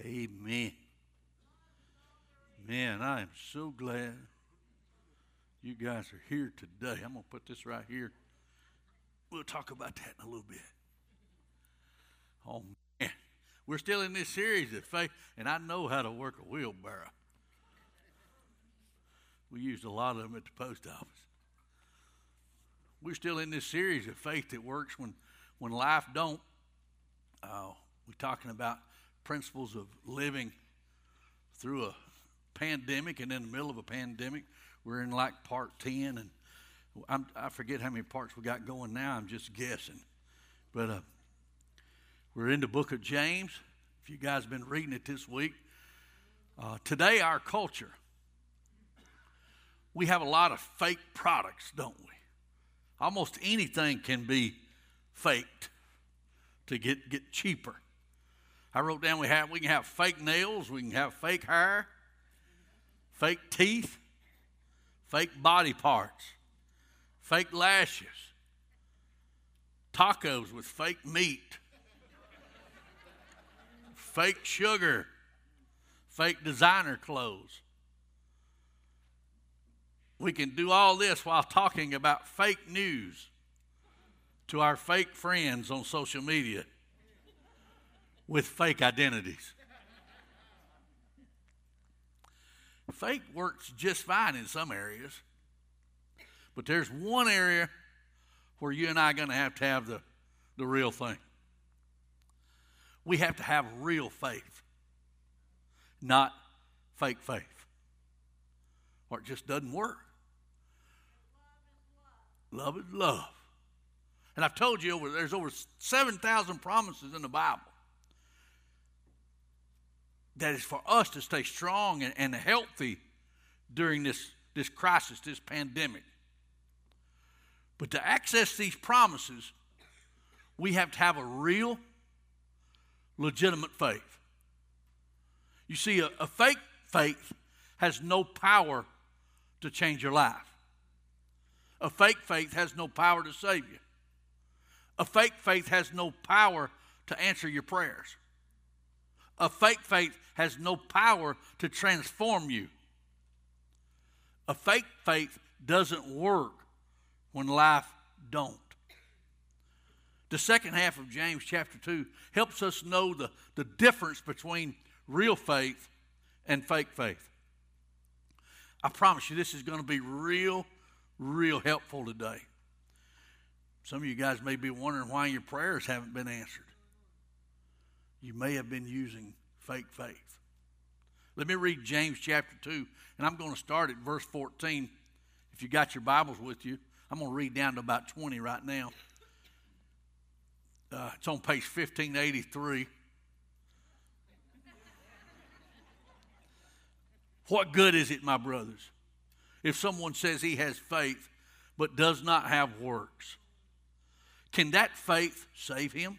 Amen. Man, I am so glad you guys are here today. I'm going to put this right here. We'll talk about that in a little bit. Oh, man. We're still in this series of faith, and I know how to work a wheelbarrow. We used a lot of them at the post office. We're still in this series of faith that works when, when life don't. Uh, we're talking about principles of living through a pandemic and in the middle of a pandemic. We're in like part 10, and I'm, i forget how many parts we got going now. I'm just guessing. But uh, we're in the book of James. If you guys have been reading it this week, uh, today our culture, we have a lot of fake products, don't we? Almost anything can be faked to get, get cheaper. I wrote down we have we can have fake nails, we can have fake hair, fake teeth, fake body parts, fake lashes, tacos with fake meat, fake sugar, fake designer clothes. We can do all this while talking about fake news to our fake friends on social media with fake identities. Fake works just fine in some areas, but there's one area where you and I are going to have to have the, the real thing. We have to have real faith, not fake faith, or it just doesn't work. Love is love. And I've told you over there's over 7,000 promises in the Bible that is for us to stay strong and, and healthy during this, this crisis, this pandemic. But to access these promises, we have to have a real, legitimate faith. You see, a, a fake faith has no power to change your life. A fake faith has no power to save you. A fake faith has no power to answer your prayers. A fake faith has no power to transform you. A fake faith doesn't work when life don't. The second half of James chapter 2 helps us know the, the difference between real faith and fake faith. I promise you, this is going to be real, real helpful today. Some of you guys may be wondering why your prayers haven't been answered you may have been using fake faith. Let me read James chapter 2, and I'm going to start at verse 14. If you got your Bibles with you, I'm going to read down to about 20 right now. Uh, it's on page 1583. What good is it, my brothers, if someone says he has faith but does not have works? Can that faith save him?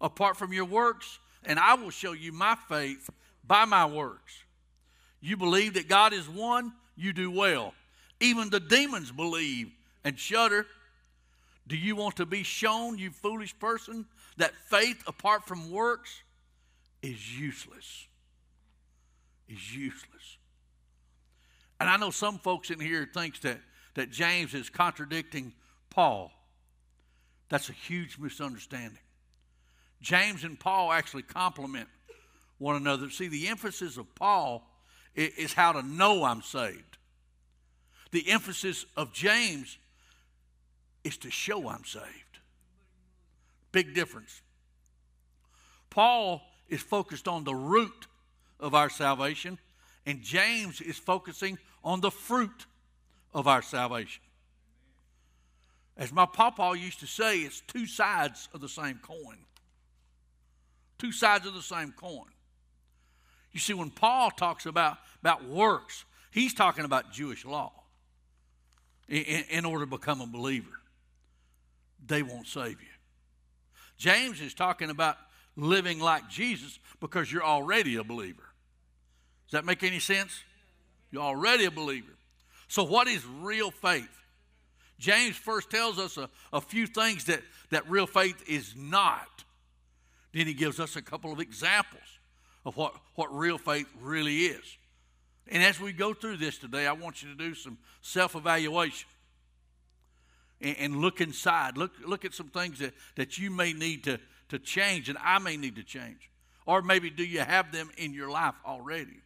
apart from your works, and I will show you my faith by my works. You believe that God is one, you do well. Even the demons believe and shudder. Do you want to be shown, you foolish person, that faith apart from works is useless? Is useless. And I know some folks in here thinks that, that James is contradicting Paul. That's a huge misunderstanding. James and Paul actually complement one another. See, the emphasis of Paul is how to know I'm saved. The emphasis of James is to show I'm saved. Big difference. Paul is focused on the root of our salvation, and James is focusing on the fruit of our salvation. As my papa used to say, it's two sides of the same coin. Two sides of the same coin. You see, when Paul talks about, about works, he's talking about Jewish law in, in order to become a believer. They won't save you. James is talking about living like Jesus because you're already a believer. Does that make any sense? You're already a believer. So, what is real faith? James first tells us a, a few things that, that real faith is not. Then he gives us a couple of examples of what, what real faith really is. And as we go through this today, I want you to do some self evaluation and, and, look inside. Look, look at some things that, that you may need to, to change and I may need to change. Or maybe do you have them in your life already?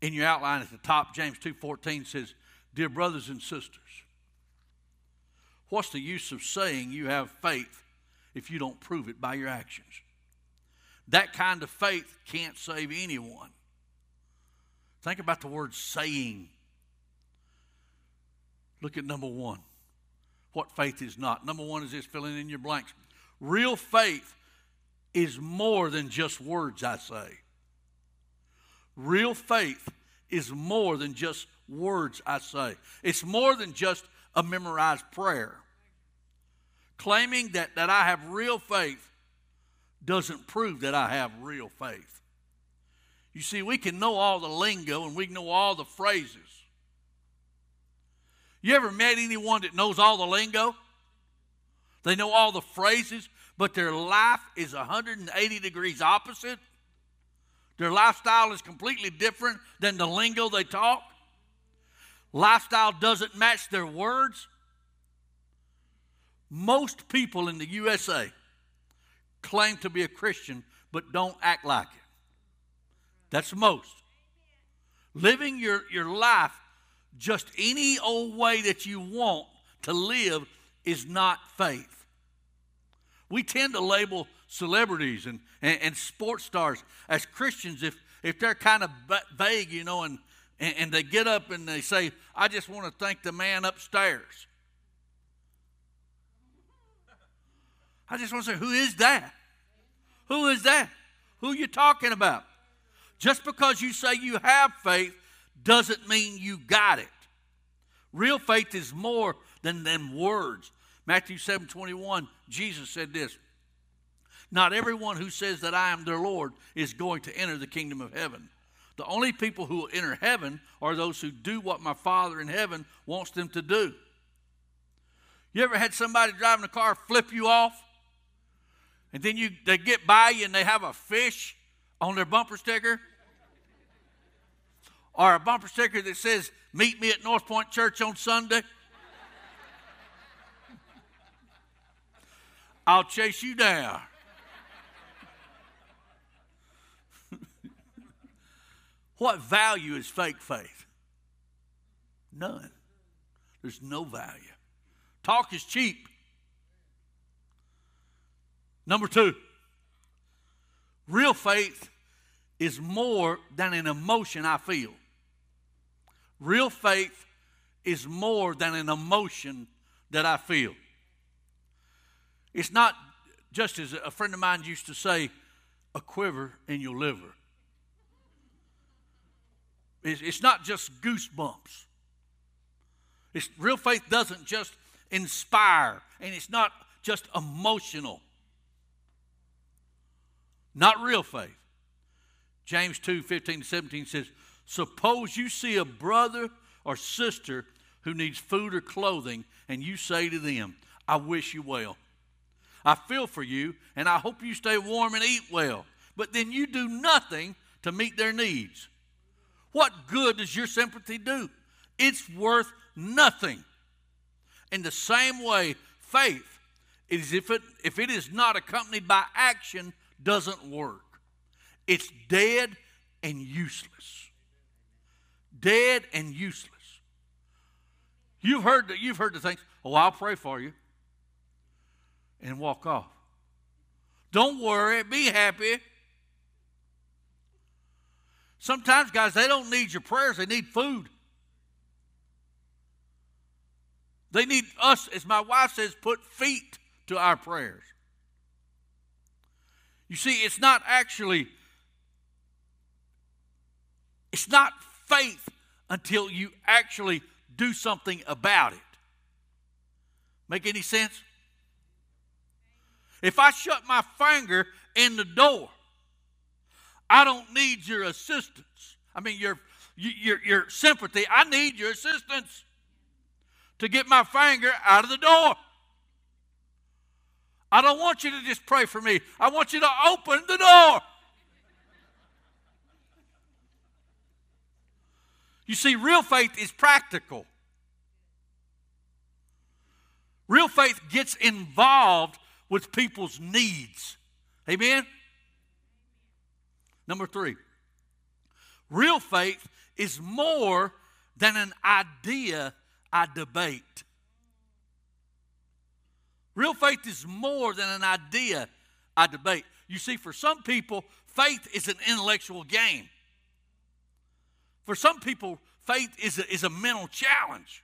In your outline at the top, James 2.14 says, Dear brothers and sisters, what's the use of saying you have faith if you don't prove it by your actions? That kind of faith can't save anyone. Think about the word saying. Look at number one. What faith is not. Number one is this filling in your blanks. Real faith is more than just words I say. Real faith is more than just words I say. It's more than just a memorized prayer. Claiming that, that I have real faith doesn't prove that I have real faith. You see, we can know all the lingo and we can know all the phrases. You ever met anyone that knows all the lingo? They know all the phrases, but their life is 180 degrees opposite. Their lifestyle is completely different than the lingo they talk. Lifestyle doesn't match their words. Most people in the USA claim to be a Christian but don't act like it. That's most. Living your, your life just any old way that you want to live is not faith. We tend to label celebrities and, and, and sports stars as Christians if, if they're kind of vague, you know, and, and, and they get up and they say, I just want to thank the man upstairs. I just want to say, who is that? Who is that? Who you talking about? Just because you say you have faith doesn't mean you got it. Real faith is more than, than words. Matthew 7 21, Jesus said this Not everyone who says that I am their Lord is going to enter the kingdom of heaven. The only people who will enter heaven are those who do what my Father in heaven wants them to do. You ever had somebody driving a car flip you off? And then you they get by you and they have a fish on their bumper sticker? Or a bumper sticker that says, Meet me at North Point Church on Sunday? I'll chase you down. what value is fake faith? None. There's no value. Talk is cheap. Number two, real faith is more than an emotion I feel. Real faith is more than an emotion that I feel. It's not just as a friend of mine used to say, a quiver in your liver. It's not just goosebumps. It's, real faith doesn't just inspire, and it's not just emotional. Not real faith. James 2 15 to 17 says, Suppose you see a brother or sister who needs food or clothing, and you say to them, I wish you well. I feel for you, and I hope you stay warm and eat well. But then you do nothing to meet their needs. What good does your sympathy do? It's worth nothing. In the same way, faith is if it, if it is not accompanied by action, doesn't work. It's dead and useless. Dead and useless. You've heard the, you've heard the things, oh, I'll pray for you and walk off. Don't worry, be happy. Sometimes, guys, they don't need your prayers, they need food. They need us, as my wife says, put feet to our prayers. You see, it's not actually, it's not faith until you actually do something about it. Make any sense? If I shut my finger in the door, I don't need your assistance. I mean, your, your, your sympathy. I need your assistance to get my finger out of the door. I don't want you to just pray for me. I want you to open the door. You see, real faith is practical. Real faith gets involved with people's needs. Amen? Number three, real faith is more than an idea I debate. Real faith is more than an idea I debate. You see, for some people, faith is an intellectual game. For some people, faith is a, is a mental challenge.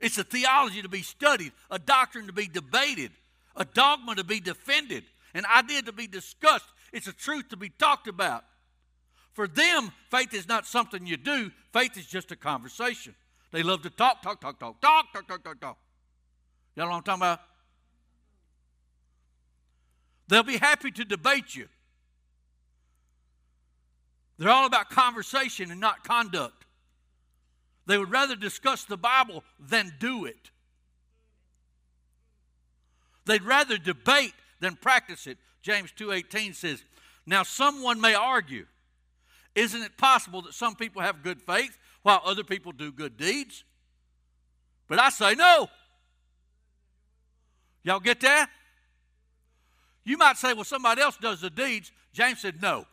It's a theology to be studied, a doctrine to be debated, a dogma to be defended, an idea to be discussed. It's a truth to be talked about. For them, faith is not something you do, faith is just a conversation. They love to talk, talk, talk, talk, talk, talk, talk, talk, talk. Y'all know what I'm talking about? They'll be happy to debate you. They're all about conversation and not conduct. They would rather discuss the Bible than do it. They'd rather debate than practice it. James 2:18 says, "Now someone may argue, isn't it possible that some people have good faith while other people do good deeds?" But I say no. Y'all get that? You might say, well, somebody else does the deeds. James said, no.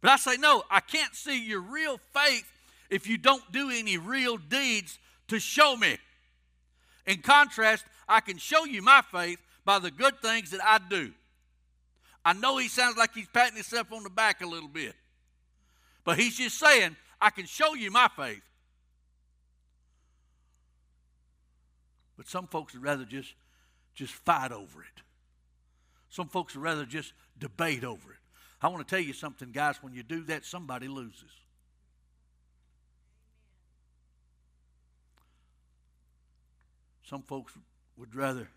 But I say, no, I can't see your real faith if you don't do any real deeds to show me. In contrast, I can show you my faith by the good things that I do. I know he sounds like he's patting himself on the back a little bit, but he's just saying, I can show you my faith. But some folks would rather just, just fight over it. Some folks would rather just debate over it. I want to tell you something, guys. When you do that, somebody loses. Some folks would rather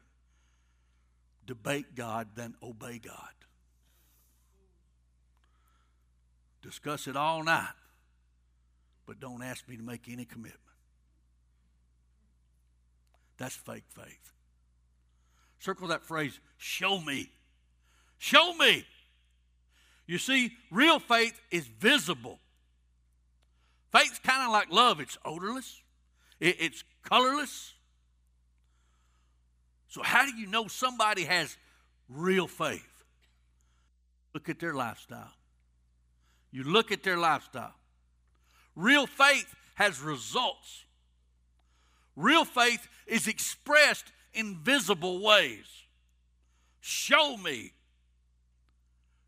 debate God than obey God. Discuss it all night, but don't ask me to make any commitment. That's fake faith. Circle that phrase, show me. Show me. You see, real faith is visible. Faith's kind of like love, it's odorless, it's colorless, so, how do you know somebody has real faith? Look at their lifestyle. You look at their lifestyle. Real faith has results. Real faith is expressed in visible ways. Show me.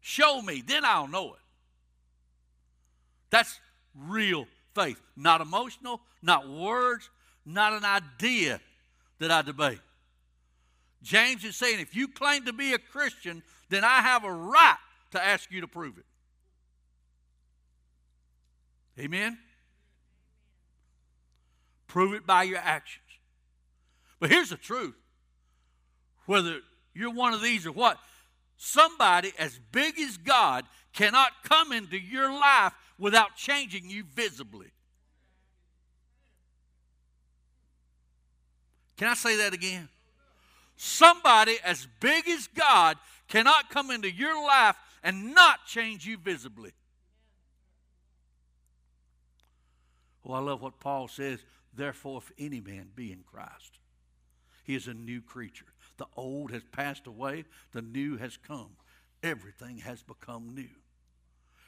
Show me, then I'll know it. That's real faith. Not emotional, not words, not an idea that I debate. James is saying if you claim to be a Christian, then I have a right to ask you to prove it. Amen? Prove it by your actions. But here's the truth whether you're one of these or what, somebody as big as God cannot come into your life without changing you visibly. Can I say that again? Somebody as big as God cannot come into your life and not change you visibly. Well, I love what Paul says. Therefore, if any man be in Christ, he is a new creature. The old has passed away, the new has come. Everything has become new.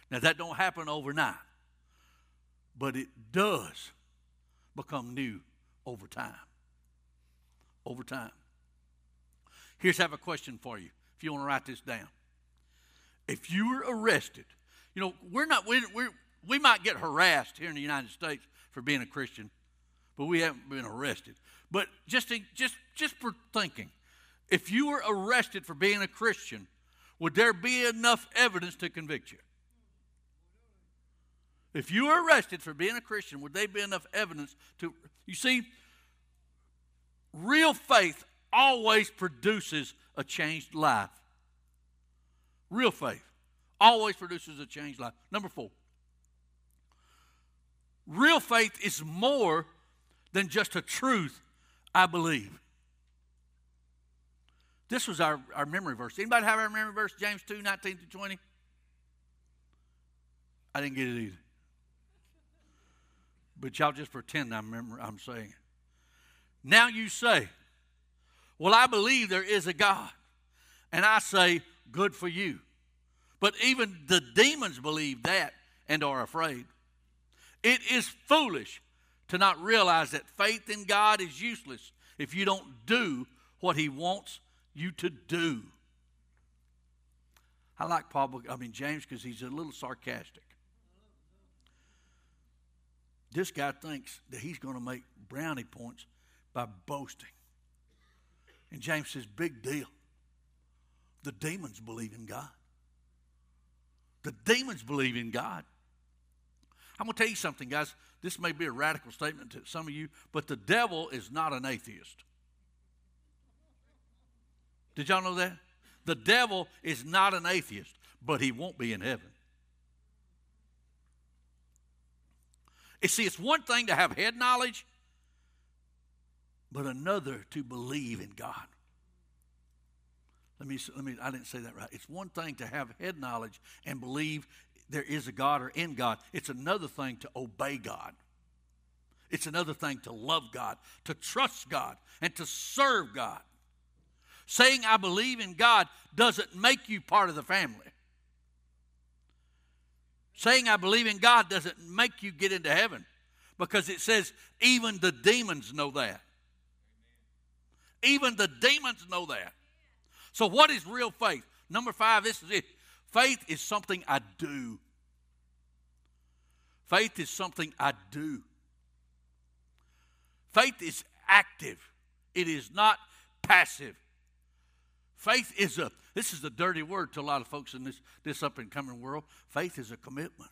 Now, that don't happen overnight, but it does become new over time. Over time. Here's have a question for you if you want to write this down. If you were arrested, you know, we're not, we we we might get harassed here in the United States for being a Christian, but we haven't been arrested. But just, to, just, just for thinking, if you were arrested for being a Christian, would there be enough evidence to convict you? If you were arrested for being a Christian, would there be enough evidence to. You see, real faith always produces a changed life. Real faith always produces a changed life. Number four, real faith is more than just a truth I believe. This was our, our memory verse. Anybody have our memory verse? James 2, 19 to 20? I didn't get it either. But y'all just pretend I remember I'm saying it. Now you say, Well, I believe there is a God. And I say, Good for you. But even the demons believe that and are afraid. It is foolish to not realize that faith in God is useless if you don't do what He wants you to do. I like Paul, I mean James, because he's a little sarcastic. This guy thinks that he's going to make brownie points by boasting. And James says, big deal. The demons believe in God. The demons believe in God. I'm going to tell you something, guys. This may be a radical statement to some of you, but the devil is not an atheist. Did y'all know that? The devil is not an atheist, but he won't be in heaven. You see, it's one thing to have head knowledge, but another to believe in God. Let me, let me, I didn't say that right. It's one thing to have head knowledge and believe there is a God or in God. It's another thing to obey God. It's another thing to love God, to trust God, and to serve God. Saying I believe in God doesn't make you part of the family. Saying I believe in God doesn't make you get into heaven because it says even the demons know that. Even the demons know that. So, what is real faith? Number five, this is it. Faith is something I do. Faith is something I do. Faith is active, it is not passive. Faith is a, this is a dirty word to a lot of folks in this, this up and coming world. Faith is a commitment.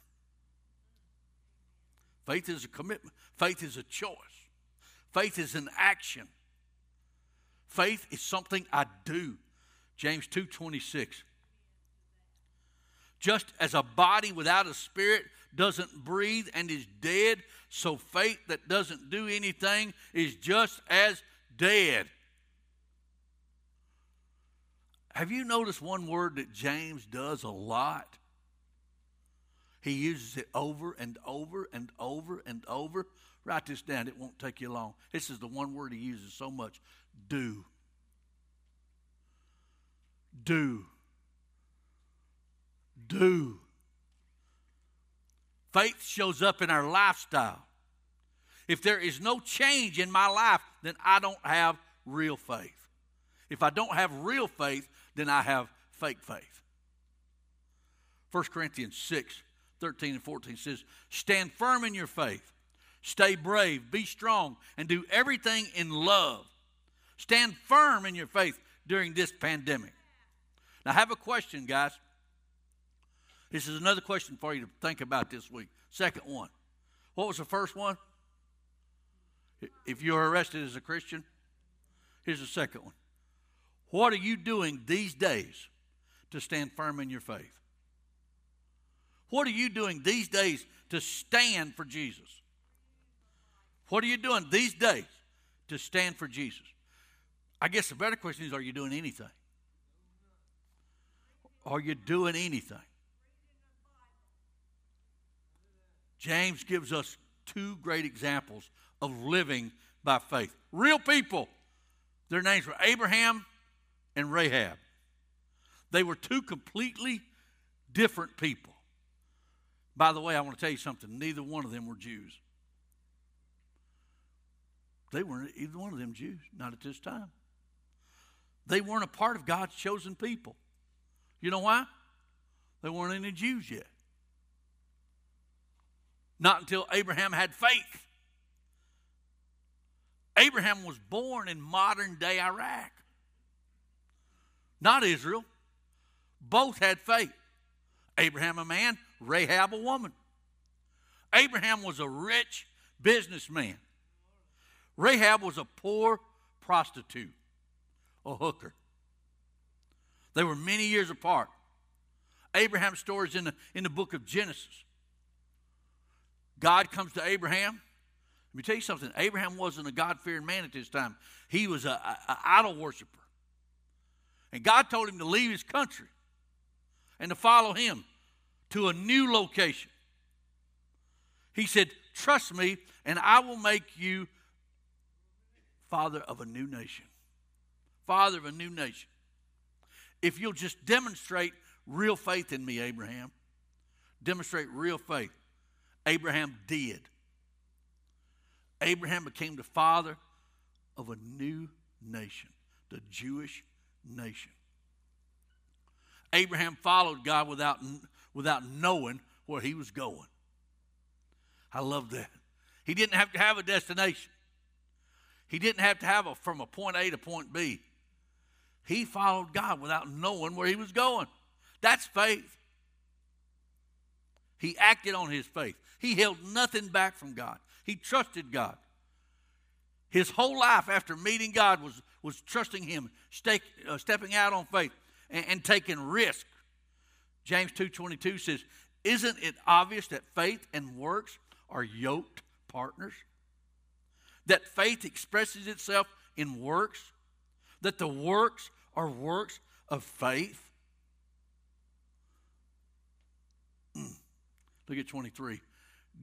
Faith is a commitment. Faith is a choice. Faith is an action. Faith is something I do. James 2:26. Just as a body without a spirit doesn't breathe and is dead, so faith that doesn't do anything is just as dead. Have you noticed one word that James does a lot? He uses it over and over and over and over. Write this down, it won't take you long. This is the one word he uses so much do. Do. Do. Faith shows up in our lifestyle. If there is no change in my life, then I don't have real faith. If I don't have real faith, then I have fake faith. 1 Corinthians 6 13 and 14 says, Stand firm in your faith, stay brave, be strong, and do everything in love. Stand firm in your faith during this pandemic. Now, I have a question, guys. This is another question for you to think about this week. Second one. What was the first one? If you're arrested as a Christian, here's the second one. What are you doing these days to stand firm in your faith? What are you doing these days to stand for Jesus? What are you doing these days to stand for Jesus? I guess the better question is are you doing anything? Are you doing anything? James gives us two great examples of living by faith. Real people. Their names were Abraham and Rahab. They were two completely different people. By the way, I want to tell you something. Neither one of them were Jews. They weren't either one of them Jews, not at this time. They weren't a part of God's chosen people. You know why? They weren't any Jews yet. Not until Abraham had faith. Abraham was born in modern day Iraq. not Israel. Both had faith. Abraham, a man, Rahab, a woman. Abraham was a rich businessman. Rahab was a poor prostitute, a hooker. They were many years apart. Abraham's story is in the, in the book of Genesis. God comes to Abraham. Let me tell you something. Abraham wasn't a God fearing man at this time, he was an idol worshiper. And God told him to leave his country and to follow him to a new location. He said, Trust me, and I will make you father of a new nation. Father of a new nation. If you'll just demonstrate real faith in me, Abraham, demonstrate real faith. Abraham did. Abraham became the father of a new nation, the Jewish nation. Abraham followed God without, without knowing where he was going. I love that. He didn't have to have a destination. He didn't have to have a from a point A to point B. He followed God without knowing where he was going. That's faith. He acted on his faith. He held nothing back from God. He trusted God. His whole life after meeting God was, was trusting Him, stake, uh, stepping out on faith, and, and taking risk. James 2.22 says, Isn't it obvious that faith and works are yoked partners? That faith expresses itself in works? That the works are works of faith? Mm. Look at 23.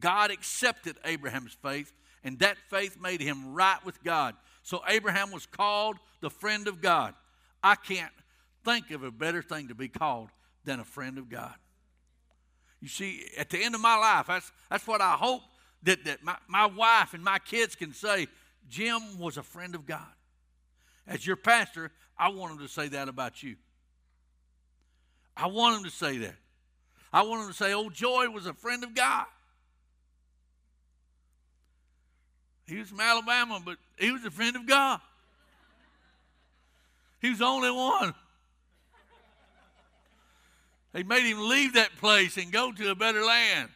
God accepted Abraham's faith, and that faith made him right with God. So Abraham was called the friend of God. I can't think of a better thing to be called than a friend of God. You see, at the end of my life, that's, that's what I hope that, that my, my wife and my kids can say Jim was a friend of God. As your pastor, I want them to say that about you. I want them to say that. I want them to say, Oh, Joy was a friend of God. He was from Alabama, but he was a friend of God. He was the only one. They made him leave that place and go to a better land.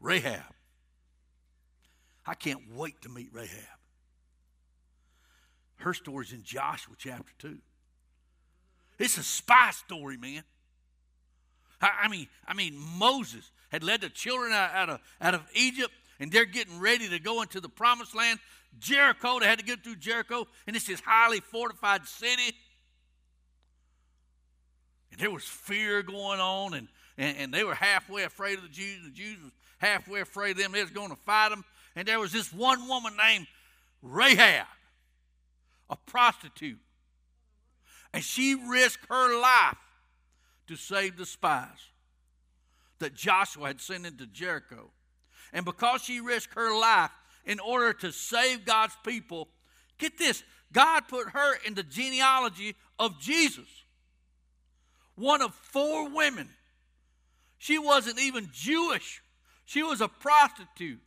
Rahab. I can't wait to meet Rahab. Her story's in Joshua chapter 2. It's a spy story, man. I, mean, I mean, Moses had led the children out, of, out of Egypt, and they're getting ready to go into the promised land. Jericho, they had to get through Jericho, and it's this highly fortified city. And there was fear going on, and, and, and they were halfway afraid of the Jews, and the Jews was halfway afraid of them. They was going to fight them. And there was this one woman named Rahab, a prostitute. And she risked her life to save the spies that Joshua had sent into Jericho. And because she risked her life in order to save God's people, get this God put her in the genealogy of Jesus. One of four women. She wasn't even Jewish, she was a prostitute.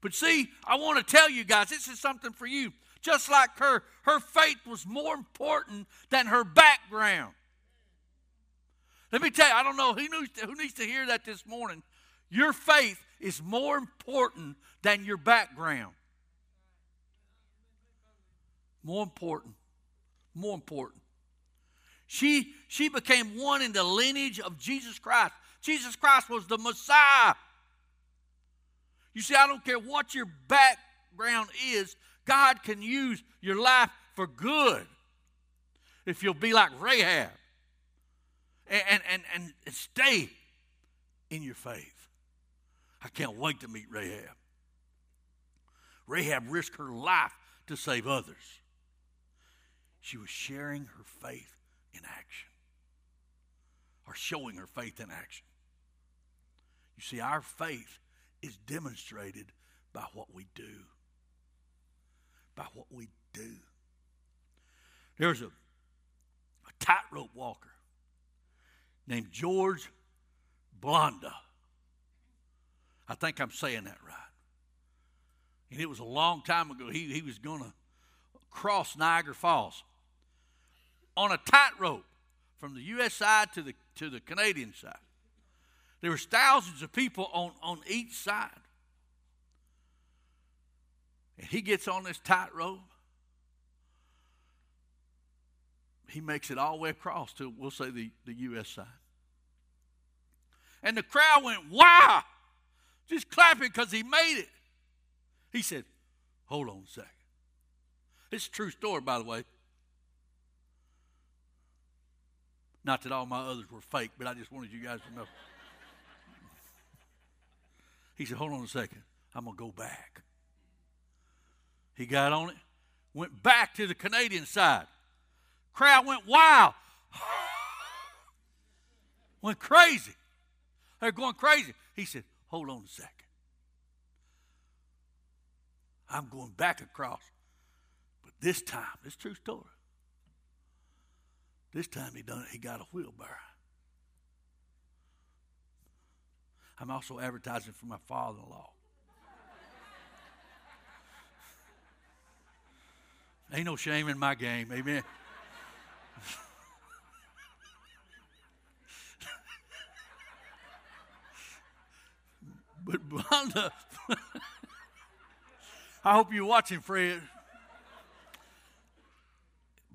But see, I want to tell you guys, this is something for you. Just like her, her faith was more important than her background. Let me tell you, I don't know who needs, to, who needs to hear that this morning. Your faith is more important than your background. More important. More important. She, she became one in the lineage of Jesus Christ. Jesus Christ was the Messiah. You see, I don't care what your background is, God can use your life for good if you'll be like Rahab and, and, and, stay in your faith. I can't wait to meet Rahab. Rahab risked her life to save others. She was sharing her faith in action or showing her faith in action. You see, our faith is demonstrated by what we do. By what we do. There's a, a tightrope walker named George Blonda. I think I'm saying that right. And it was a long time ago. He, he was going to cross Niagara Falls on a tightrope from the U.S. side to the, to the Canadian side. There was thousands of people on, on each side. And he gets on this tightrope. He makes it all the way across to, we'll say, the, the U.S. side. And the crowd went, wow! Just clapping because he made it. He said, hold on a second. It's a true story, by the way. Not that all my others were fake, but I just wanted you guys to know. He said, Hold on a second. I'm going to go back. He got on it, went back to the Canadian side. Crowd went wild. went crazy. They're going crazy. He said, Hold on a second. I'm going back across. But this time, it's true story. This time he done it, he got a wheelbarrow. I'm also advertising for my father in law. Ain't no shame in my game, amen. But Blonda, I hope you're watching, Fred.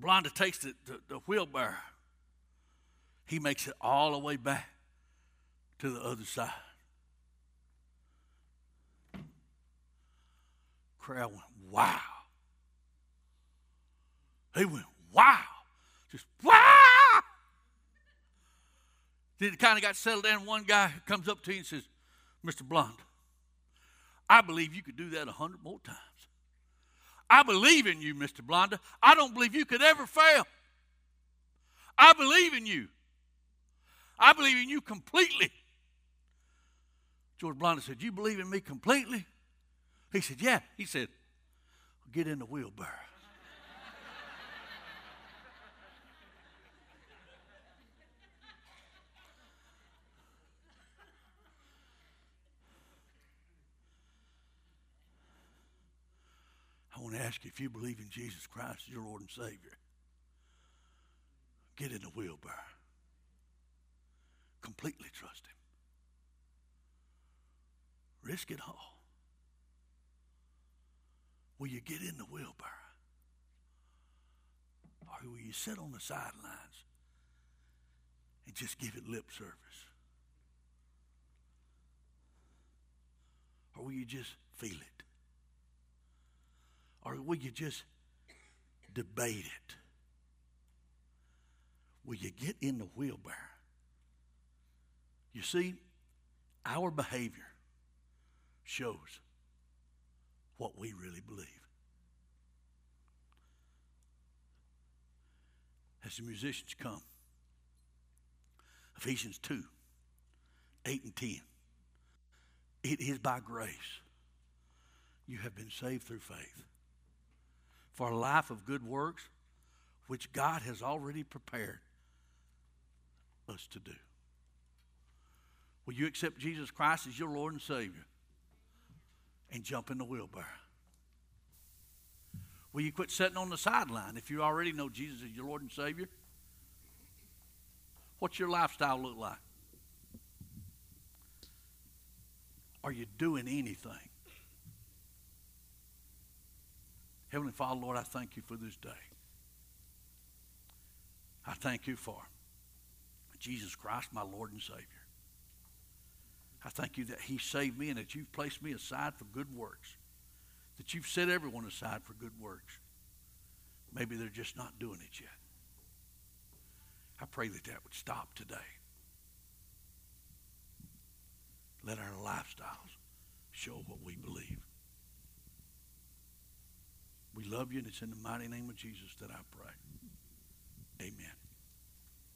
Blonda takes the, the, the wheelbarrow. He makes it all the way back to the other side. Crowd went, wow. They went, wow. Just, wow. Then it kind of got settled down. One guy comes up to you and says, Mr. Blonde, I believe you could do that a hundred more times. I believe in you, Mr. Blonda. I don't believe you could ever fail. I believe in you. I believe in you completely. George Blonda said, You believe in me completely? He said, Yeah. He said, Get in the wheelbarrow. Want to ask you if you believe in Jesus Christ as your Lord and Savior, get in the wheelbarrow. Completely trust Him. Risk it all. Will you get in the wheelbarrow? Or will you sit on the sidelines and just give it lip service? Or will you just feel it? Or will you just debate it? Will you get in the wheelbarrow? You see, our behavior shows what we really believe. As the musicians come, Ephesians 2 8 and 10. It is by grace you have been saved through faith for a life of good works, which God has already prepared us to do. Will you accept Jesus Christ as your Lord and Savior and jump in the wheelbarrow? Will you quit sitting on the sideline if you already know Jesus is your Lord and Savior? What's your lifestyle look like? Are you doing anything? Heavenly Father, Lord, I thank you for this day. I thank you for Jesus Christ, my Lord and Savior. I thank you that He saved me and that you've placed me aside for good works. That you've set everyone aside for good works. Maybe they're just not doing it yet. I pray that that would stop today. Let our lifestyles show what we believe. We love you, and it's in the mighty name of Jesus that I pray. Amen.